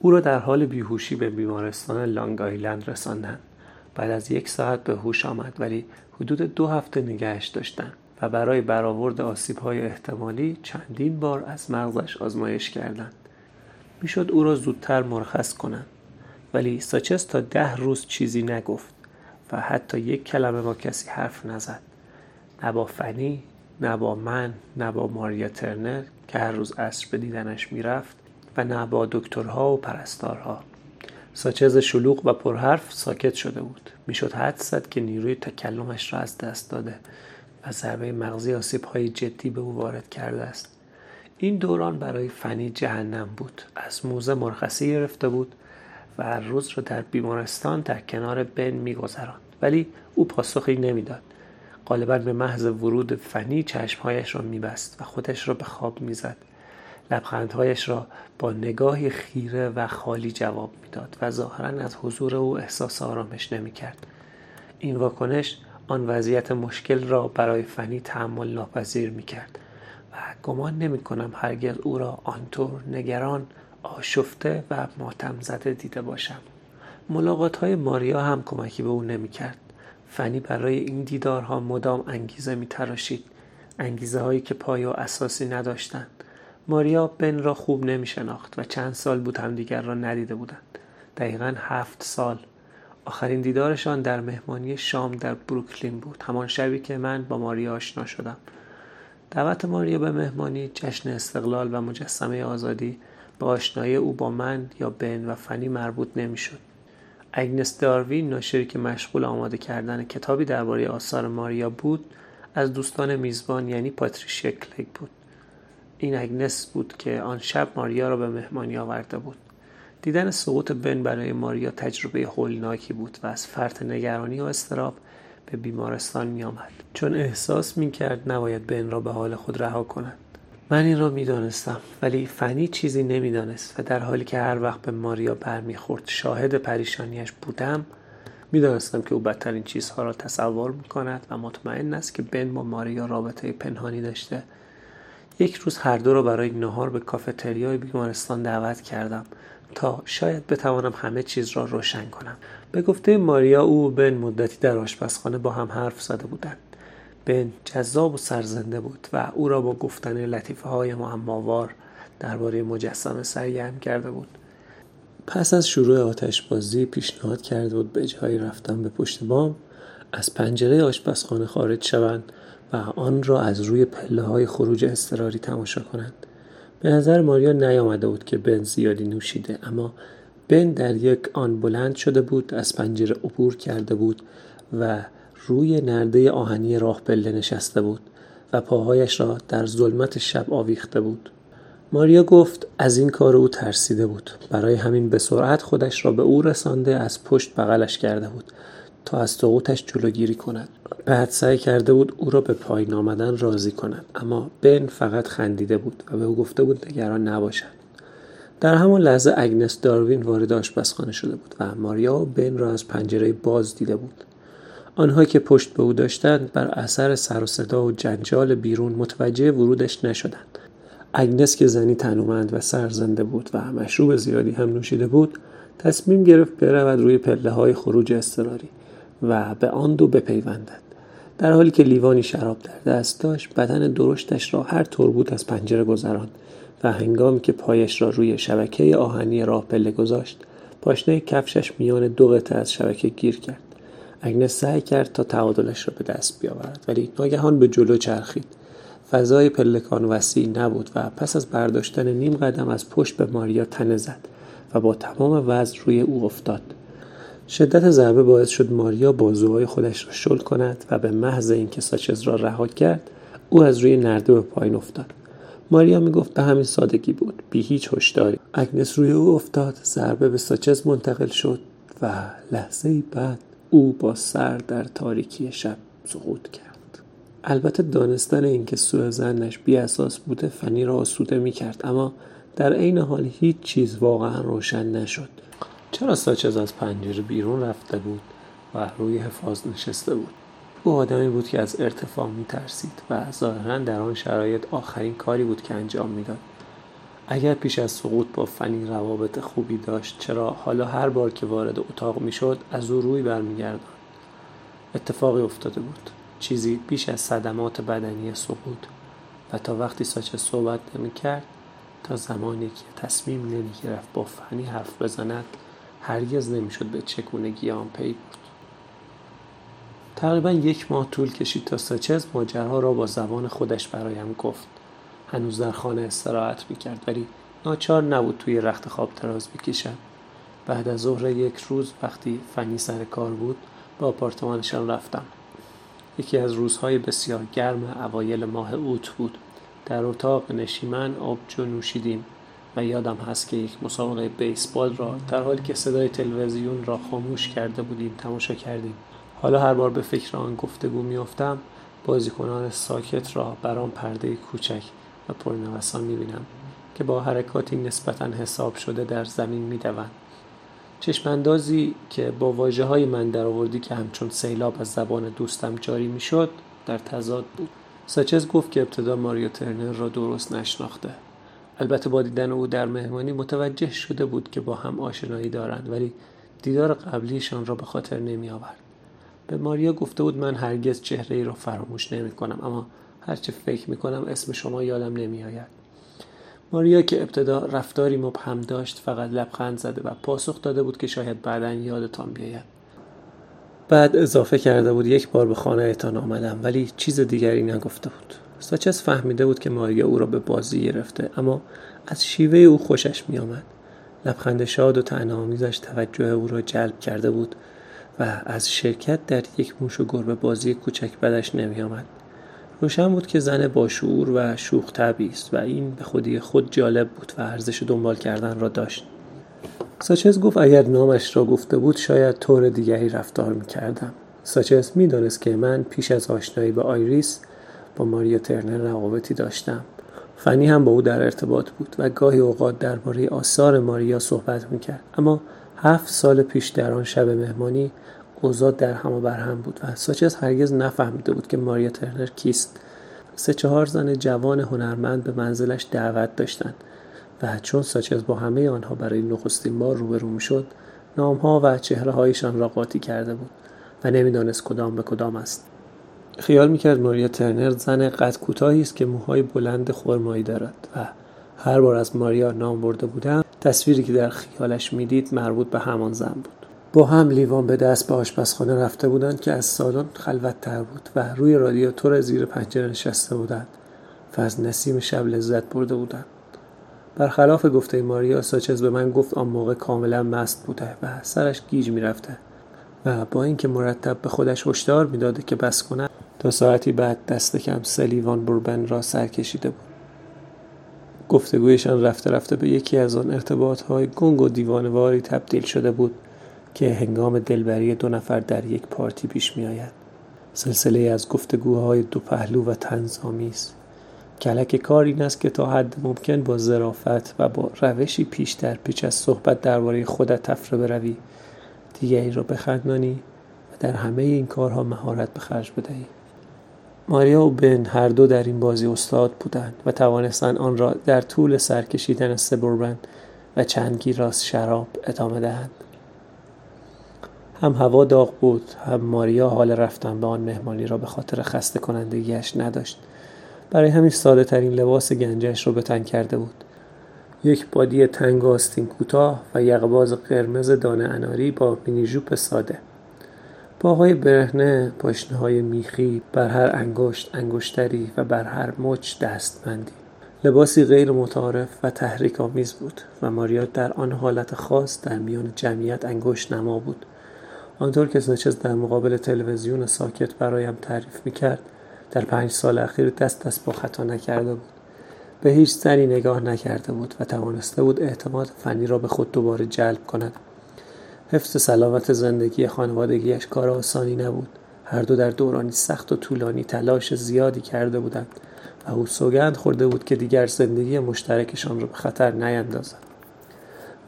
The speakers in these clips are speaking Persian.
او را در حال بیهوشی به بیمارستان لانگ آیلند رساندند. بعد از یک ساعت به هوش آمد ولی حدود دو هفته نگهش داشتند و برای برآورد آسیبهای احتمالی چندین بار از مغزش آزمایش کردند. می‌شد او را زودتر مرخص کنند. ولی ساچس تا ده روز چیزی نگفت و حتی یک کلمه با کسی حرف نزد. نه با فنی نه با من نه با ماریا ترنر که هر روز عصر به دیدنش می‌رفت و نه با دکترها و پرستارها. ساچز شلوغ و پرحرف ساکت شده بود. می‌شد حد زد که نیروی تکلمش را از دست داده و ضربه مغزی های جدی به او وارد کرده است. این دوران برای فنی جهنم بود. از موزه مرخصی گرفته بود و هر روز را در بیمارستان در کنار بن میگذراند. ولی او پاسخی نمی‌داد. غالبا به محض ورود فنی چشمهایش را میبست و خودش را به خواب می‌زد. لبخندهایش را با نگاهی خیره و خالی جواب می‌داد و ظاهرا از حضور او احساس آرامش نمی‌کرد. این واکنش آن وضعیت مشکل را برای فنی تحمل ناپذیر می‌کرد و گمان نمی کنم هرگز او را آنطور نگران آشفته و ماتم زده دیده باشم. ملاقات های ماریا هم کمکی به او نمی کرد فنی برای این دیدارها مدام انگیزه می تراشید انگیزه هایی که پای و اساسی نداشتند. ماریا بن را خوب نمی شناخت و چند سال بود همدیگر را ندیده بودند. دقیقا هفت سال. آخرین دیدارشان در مهمانی شام در بروکلین بود. همان شبی که من با ماریا آشنا شدم. دعوت ماریا به مهمانی جشن استقلال و مجسمه آزادی به آشنایی او با من یا بن و فنی مربوط نمی‌شد. اگنس داروین ناشری که مشغول آماده کردن کتابی درباره آثار ماریا بود از دوستان میزبان یعنی پاتریشیا کلیک بود. این اگنس بود که آن شب ماریا را به مهمانی آورده بود. دیدن سقوط بن برای ماریا تجربه هولناکی بود و از فرط نگرانی و استراب به بیمارستان می آمد چون احساس می کرد نباید بن را به حال خود رها کند. من این را می دانستم ولی فنی چیزی نمی‌دانست و در حالی که هر وقت به ماریا برمیخورد شاهد پریشانیش بودم می‌دانستم که او بدترین چیزها را تصور می کند و مطمئن است که بن با ماریا رابطه پنهانی داشته یک روز هر دو را برای نهار به کافتریای بیمارستان دعوت کردم تا شاید بتوانم همه چیز را روشن کنم. به گفته ماریا او بن مدتی در آشپزخانه با هم حرف زده بودند. بن جذاب و سرزنده بود و او را با گفتن لطیفه های معماوار درباره مجسمه سرگرم کرده بود. پس از شروع آتشبازی پیشنهاد کرده بود به جایی رفتن به پشت بام. از پنجره آشپزخانه خارج شوند و آن را از روی پله های خروج اضطراری تماشا کنند. به نظر ماریا نیامده بود که بن زیادی نوشیده اما بن در یک آن بلند شده بود از پنجره عبور کرده بود و روی نرده آهنی راه پله نشسته بود و پاهایش را در ظلمت شب آویخته بود. ماریا گفت از این کار او ترسیده بود. برای همین به سرعت خودش را به او رسانده از پشت بغلش کرده بود. تا از سقوطش جلوگیری کند. بعد سعی کرده بود او را به پایین آمدن راضی کند اما بن فقط خندیده بود و به او گفته بود نگران نباشد. در همان لحظه اگنس داروین وارد آشپزخانه شده بود و ماریا و بن را از پنجره باز دیده بود. آنها که پشت به او داشتند بر اثر سر و صدا و جنجال بیرون متوجه ورودش نشدند. اگنس که زنی تنومند و سرزنده بود و مشروب زیادی هم نوشیده بود تصمیم گرفت برود روی پله های خروج اضطراری. و به آن دو بپیوندد. در حالی که لیوانی شراب در دست داشت بدن درشتش را هر طور بود از پنجره گذراند و هنگامی که پایش را روی شبکه آهنی راه پله گذاشت پاشنه کفشش میان دو قطعه از شبکه گیر کرد. اگنس سعی کرد تا تعادلش را به دست بیاورد ولی ناگهان به جلو چرخید. فضای پلکان وسیع نبود و پس از برداشتن نیم قدم از پشت به ماریا تنه زد و با تمام وزن روی او افتاد. شدت ضربه باعث شد ماریا بازوهای خودش را شل کند و به محض اینکه ساچز را رها کرد او از روی نرده به پایین افتاد. ماریا می‌گفت به همین سادگی بود بی هیچ هشداری. اگنس روی او افتاد ضربه به ساچز منتقل شد و لحظه بعد او با سر در تاریکی شب سقوط کرد. البته دانستن اینکه سوء زنش بی اساس بوده فنی را آسوده می کرد اما در عین حال هیچ چیز واقعا روشن نشد. چرا ساچز از پنجره بیرون رفته بود و روی حفاظ نشسته بود؟ او آدمی بود که از ارتفاع می ترسید و ظاهرا در آن شرایط آخرین کاری بود که انجام می‌داد. اگر پیش از سقوط با فنی روابط خوبی داشت چرا حالا هر بار که وارد اتاق می‌شد از او روی برمیگرداند؟ اتفاقی افتاده بود. چیزی بیش از صدمات بدنی سقوط. و تا وقتی ساچه صحبت نمی‌کرد تا زمانی که تصمیم نمی‌گرفت با فنی حرف بزند هرگز نمی‌شد به چگونگی آن پی بود تقریبا یک ماه طول کشید تا ساچز ماجرها را با زبان خودش برایم گفت. هنوز در خانه استراحت می‌کرد ولی ناچار نبود توی رخت خواب دراز بکشد. بعد از ظهر یک روز وقتی فنی سر کار بود به آپارتمانشان رفتم. یکی از روزهای بسیار گرم اوایل ماه اوت بود. در اتاق نشیمن آبجو نوشیدیم. یادم هست که یک مسابقه بیسبال را در حالی که صدای تلویزیون را خاموش کرده بودیم تماشا کردیم. حالا هر بار به فکر آن گفتگو میافتم بازیکنان ساکت را بر آن پرده کوچک و پرنوسان می‌بینم که با حرکاتی نسبتا حساب شده در زمین می‌دوند. چشماندازی که با واجه های من در آوردی که همچون سیلاب از زبان دوستم جاری می‌شد در تضاد بود. ساچز گفت که ابتدا ماریو ترنر را درست نشناخته. البته با دیدن او در مهمانی متوجه شده بود که با هم آشنایی دارند ولی دیدار قبلیشان را به خاطر نمی آورد. به ماریا گفته بود من هرگز چهره ای را فراموش نمی کنم اما هرچه فکر می کنم اسم شما یادم نمی آید. ماریا که ابتدا رفتاری مبهم داشت فقط لبخند زده و پاسخ داده بود که شاید بعدا یادتان بیاید. بعد اضافه کرده بود یک بار به خانه ایتان آمدم ولی چیز دیگری نگفته بود. ساچس فهمیده بود که ماریا او را به بازی گرفته اما از شیوه او خوشش می آمد. لبخند شاد و تنامیزش توجه او را جلب کرده بود و از شرکت در یک موش و گربه بازی کوچک بدش نمی آمد. روشن بود که زن با شعور و شوخ است و این به خودی خود جالب بود و ارزش دنبال کردن را داشت. ساچز گفت اگر نامش را گفته بود شاید طور دیگری رفتار می کردم. ساچز می دانست که من پیش از آشنایی به آیریس با ماریا ترنر روابطی داشتم. فنی هم با او در ارتباط بود و گاهی اوقات درباره آثار ماریا صحبت می‌کرد. اما هفت سال پیش در آن شب مهمانی اوضاع در هم و بر هم بود و ساچز هرگز نفهمیده بود که ماریا ترنر کیست. سه چهار زن جوان هنرمند به منزلش دعوت داشتند و چون ساچز با همه آنها برای نخستین بار روبرو می‌شد نامها و چهره هایشان را قاطی کرده بود و نمی‌دانست کدام به کدام است. خیال می‌کرد ماریا ترنر زن قد کوتاهی است که موهای بلند خرمایی دارد و هر بار از ماریا نام برده بودم تصویری که در خیالش می‌دید مربوط به همان زن بود. با هم لیوان به دست به آشپزخانه رفته بودند که از سالن خلوت تر بود و روی رادیاتور زیر پنجره نشسته بودند. و از نسیم شب لذت برده بودند. برخلاف گفته ماریا ساچز به من گفت آن موقع کاملا مست بوده و سرش گیج می‌رفته و با اینکه مرتب به خودش هشدار می‌داده که بس کنه تا ساعتی بعد دست کم سلیوان بوربن را سر کشیده بود. گفتگویشان رفته رفته به یکی از آن ارتباط های گنگ و دیوانواری تبدیل شده بود که هنگام دلبری دو نفر در یک پارتی پیش می آید. سلسله از گفتگوهای دو پهلو و تنظامیز. کلک کار این است که تا حد ممکن با ظرافت و با روشی پیش در پیچ از صحبت درباره خودت تفره بروی. دیگری را بخندانی و در همه این کارها مهارت به خرج بدهی. ماریا و بن هر دو در این بازی استاد بودند و توانستند آن را در طول سرکشیدن سبوربن و چند گیلاس شراب ادامه دهند. هم هوا داغ بود هم ماریا حال رفتن به آن مهمانی را به خاطر خسته کنندگیش نداشت. برای همین ساده ترین لباس گنجش را به تن کرده بود. یک بادی تنگ آستین کوتاه و یقباز قرمز دانه اناری با مینی ژوپ ساده پاهای برهنه پاشنه میخی بر هر انگشت انگشتری و بر هر مچ دستمندی. لباسی غیر متعارف و تحریک آمیز بود و ماریا در آن حالت خاص در میان جمعیت انگشت نما بود. آنطور که ساچز در مقابل تلویزیون ساکت برایم تعریف می‌کرد در پنج سال اخیر دست دست با خطا نکرده بود. به هیچ زنی نگاه نکرده بود و توانسته بود اعتماد فنی را به خود دوباره جلب کند. حفظ سلامت زندگی خانوادگیش کار آسانی نبود. هر دو در دورانی سخت و طولانی تلاش زیادی کرده بودند و او سوگند خورده بود که دیگر زندگی مشترکشان را به خطر نیندازد.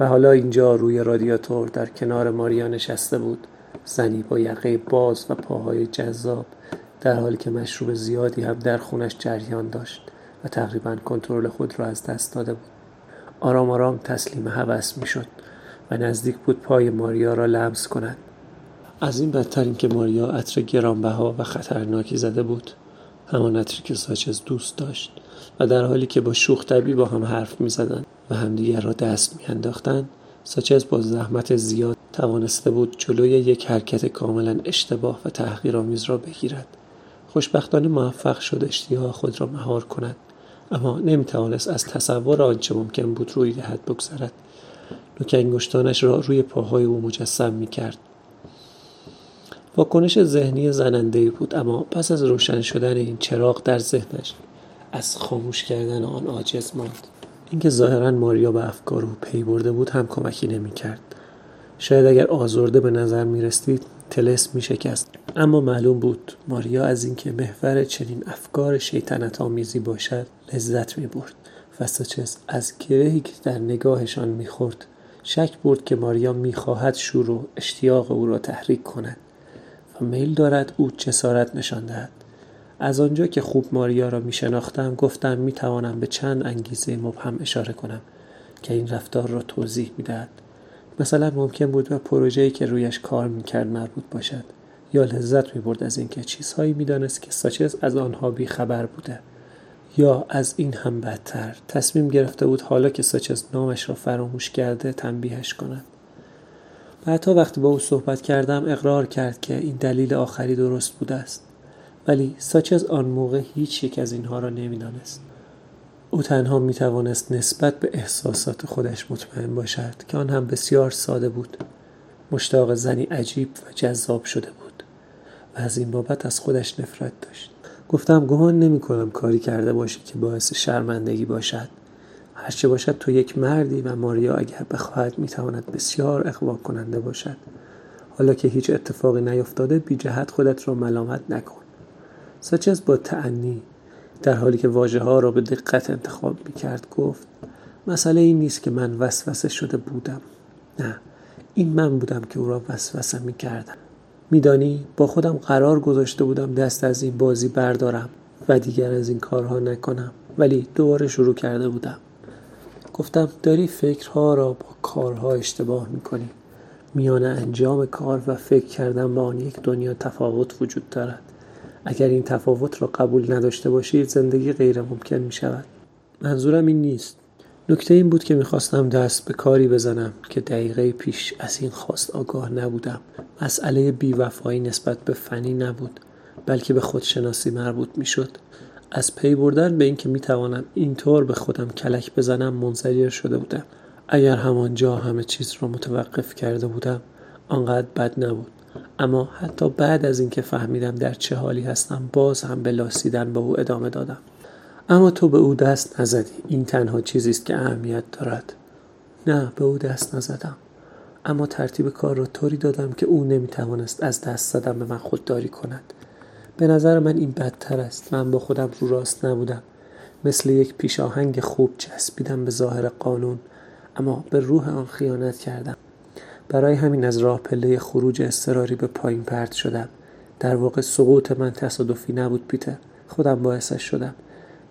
و حالا اینجا روی رادیاتور در کنار ماریا نشسته بود. زنی با یقه باز و پاهای جذاب در حالی که مشروب زیادی هم در خونش جریان داشت و تقریبا کنترل خود را از دست داده بود. آرام آرام تسلیم هوس می‌شد. و نزدیک بود پای ماریا را لمس کند. از این بدتر که ماریا عطر گرانبها و خطرناکی زده بود. همان عطری که ساچز دوست داشت و در حالی که با شوخ با هم حرف می‌زدند و همدیگر را دست میانداختند ساچز با زحمت زیاد توانسته بود جلوی یک حرکت کاملا اشتباه و تحقیرآمیز را بگیرد. خوشبختانه موفق شد اشتیاق خود را مهار کند اما نمی‌توانست از تصور آنچه ممکن بود روی دهد بگذرد. نوک انگشتانش را روی پاهای او مجسم می‌کرد. واکنش ذهنی زننده بود اما پس از روشن شدن این چراغ در ذهنش از خاموش کردن آن عاجز ماند. اینکه ظاهرا ماریا به افکار او پی برده بود هم کمکی نمی‌کرد. شاید اگر آزرده به نظر می رسید تلس می شکست اما معلوم بود ماریا از اینکه محور چنین افکار شیطنت آمیزی باشد لذت می برد و ساچس از گرهی که در نگاهشان می خورد شک برد که ماریا می خواهد شور و اشتیاق او را تحریک کند و میل دارد او جسارت نشان دهد. از آنجا که خوب ماریا را می شناختم گفتم می توانم به چند انگیزه مبهم اشاره کنم که این رفتار را توضیح می دهد. مثلا ممکن بود به پروژه‌ای که رویش کار می‌کرد مربوط باشد. یا لذت می‌برد از اینکه چیزهایی می‌دانست که ساچز از آنها بیخبر بوده. یا از این هم بدتر؟ تصمیم گرفته بود حالا که ساچز نامش را فراموش کرده تنبیهش کند. بعدها وقتی با او صحبت کردم اقرار کرد که این دلیل آخری درست بوده است. ولی ساچز آن موقع هیچ یک از اینها را نمی‌دانست. او تنها می توانست نسبت به احساسات خودش مطمئن باشد که آن هم بسیار ساده بود. مشتاق زنی عجیب و جذاب شده بود و از این بابت از خودش نفرت داشت. گفتم گمان نمی کنم کاری کرده باشی که باعث شرمندگی باشد. هرچه باشد تو یک مردی و ماریا اگر بخواهد می تواند بسیار اقوا کننده باشد. حالا که هیچ اتفاقی نیفتاده بی جهت خودت را ملامت نکن. سچز با تعنی در حالی که واژه ها را به دقت انتخاب می کرد گفت مسئله این نیست که من وسوسه شده بودم. نه این من بودم که او را وسوسه می کردم میدانی؟ با خودم قرار گذاشته بودم دست از این بازی بردارم و دیگر از این کارها نکنم. ولی دوباره شروع کرده بودم. گفتم داری فکرها را با کارها اشتباه می‌کنی. میان انجام کار و فکر کردن به آن یک دنیا تفاوت وجود دارد. اگر این تفاوت را قبول نداشته باشید زندگی غیر ممکن می منظورم این نیست. نکته این بود که می‌خواستم دست به کاری بزنم که دقیقه پیش از این خواست آگاه نبودم. مسئله بیوفایی نسبت به فنی نبود بلکه به خودشناسی مربوط می‌شد. از پی بردن به اینکه می‌توانم اینطور به خودم کلک بزنم منزجر شده بودم. اگر همانجا همه چیز را متوقف کرده بودم آنقدر بد نبود. اما حتی بعد از اینکه فهمیدم در چه حالی هستم باز هم به لاسیدن به او ادامه دادم. اما تو به او دست نزدی. این تنها چیزی است که اهمیت دارد. نه به او دست نزدم. اما ترتیب کار را طوری دادم که او نمی‌توانست از دست زدن به من خودداری کند. به نظر من این بدتر است. من با خودم رو راست نبودم. مثل یک پیشاهنگ خوب چسبیدم به ظاهر قانون اما به روح آن خیانت کردم. برای همین از راه پله خروج اضطراری به پایین پرت شدم. در واقع سقوط من تصادفی نبود پیتر. خودم باعثش شدم.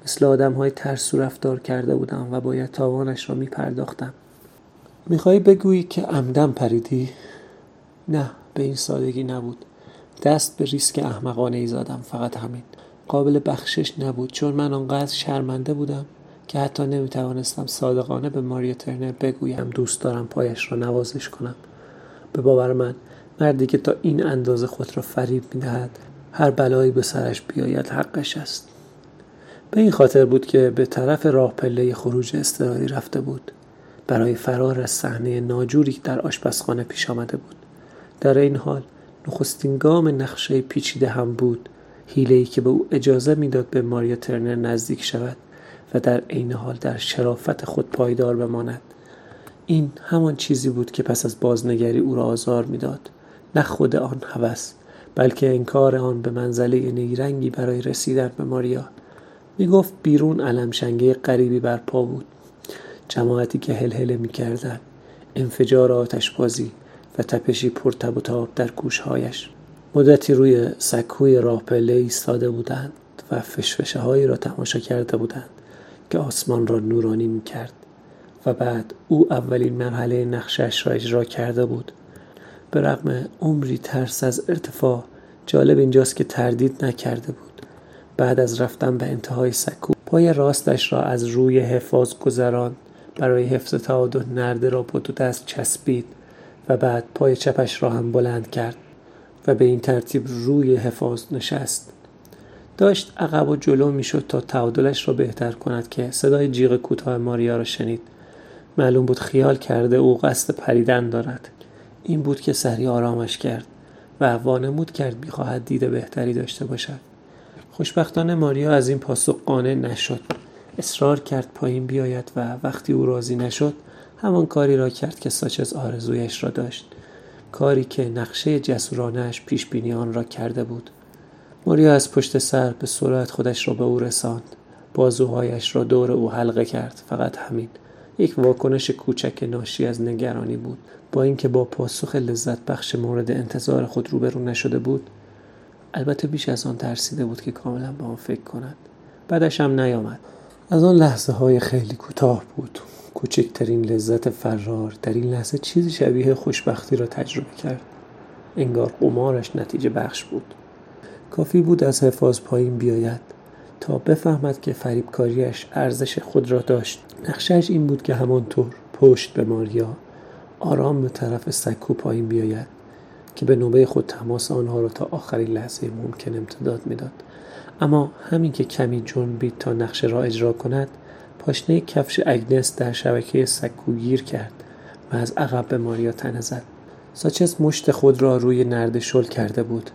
مثل آدم های ترسو رفتار کرده بودم و باید تاوانش را می پرداختم میخوایی بگویی که عمدن پریدی؟ نه به این سادگی نبود. دست به ریسک احمقانه ای زدم فقط همین. قابل بخشش نبود چون من آنقدر شرمنده بودم که حتی نمی توانستم صادقانه به ماریا ترنر بگویم دوست دارم پایش را نوازش کنم. به باور من مردی که تا این اندازه خود را فریب می دهد هر بلایی به سرش بیاید حقش است. به این خاطر بود که به طرف راه پله خروج اضطراری رفته بود. برای فرار از صحنه ناجوری در آشپزخانه پیش آمده بود. در این حال نخستین گام نقشه پیچیده هم بود. ای که به او اجازه می‌داد به ماریا ترنر نزدیک شود و در عین حال در شرافت خود پایدار بماند. این همان چیزی بود که پس از بازنگری او را آزار می‌داد. نه خود آن هوس بلکه انکار آن به منزله نیرنگی برای رسیدن به ماریا. می گفت بیرون علمشنگه غریبی برپا بود. جماعتی که هلهله می کردن. انفجار آتش بازی و تپشی پر تب و تاب در گوشهایش. مدتی روی سکوی راه پله ایستاده بودند و فشفشه هایی را تماشا کرده بودند که آسمان را نورانی می کرد و بعد او اولین مرحله نقشش را اجرا کرده بود. به رغم عمری ترس از ارتفاع جالب اینجاست که تردید نکرده بود. بعد از رفتن به انتهای سکو پای راستش را از روی حفاظ گذران برای حفظ تعادل نرده را با دو دست چسبید و بعد پای چپش را هم بلند کرد و به این ترتیب روی حفاظ نشست. داشت عقب و جلو می‌شد تا تعادلش را بهتر کند که صدای جیغ کوتاه ماریا را شنید. معلوم بود خیال کرده او قصد پریدن دارد. این بود که سری آرامش کرد و وانمود کرد می‌خواهد دید بهتری داشته باشد. خوشبختانه ماریا از این پاسخ قانع نشد. اصرار کرد پایین بیاید و وقتی او راضی نشد همان کاری را کرد که ساچز آرزویش را داشت. کاری که نقشه جسورانش پیش بینی آن را کرده بود. ماریا از پشت سر به سرعت خودش را به او رساند. بازوهایش را دور او حلقه کرد. فقط همین. یک واکنش کوچک ناشی از نگرانی بود. با اینکه با پاسخ لذت بخش مورد انتظار خود روبرو نشده بود البته بیش از آن ترسیده بود که کاملا به آن فکر کند. بعدش هم نیامد. از آن لحظه های خیلی کوتاه بود. کوچکترین لذت فرار در این لحظه چیزی شبیه خوشبختی را تجربه کرد. انگار قمارش نتیجه بخش بود. کافی بود از حفاظ پایین بیاید تا بفهمد که فریبکاریش ارزش خود را داشت. نقشش این بود که همانطور پشت به ماریا آرام به طرف سکو پایین بیاید. که به نوبه خود تماس آنها را تا آخرین لحظه ممکن امتداد می‌داد. اما همین که کمی جنبید تا نقشه را اجرا کند پاشنه کفش اگنس در شبکه سکو گیر کرد و از عقب به ماریا تنه زد. ساچز مشت خود را روی نرد شل کرده بود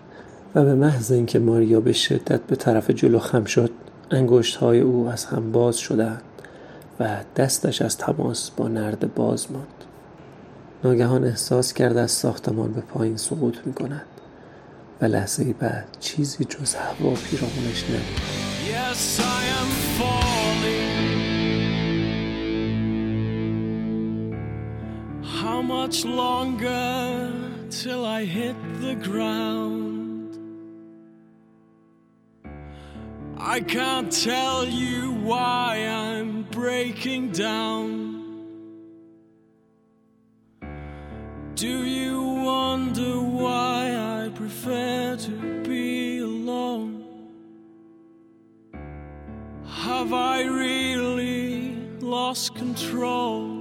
و به محض اینکه ماریا به شدت به طرف جلو خم شد انگشت های او از هم باز شدند و دستش از تماس با نرد باز ماند. ناگهان احساس کرد از ساختمان به پایین سقوط می کند و لحظه بعد چیزی جز هوا پیرامونش نبود yes, How much longer till I hit the ground? I can't tell you why I'm breaking down. Do you wonder why I prefer to be alone? Have I really lost control?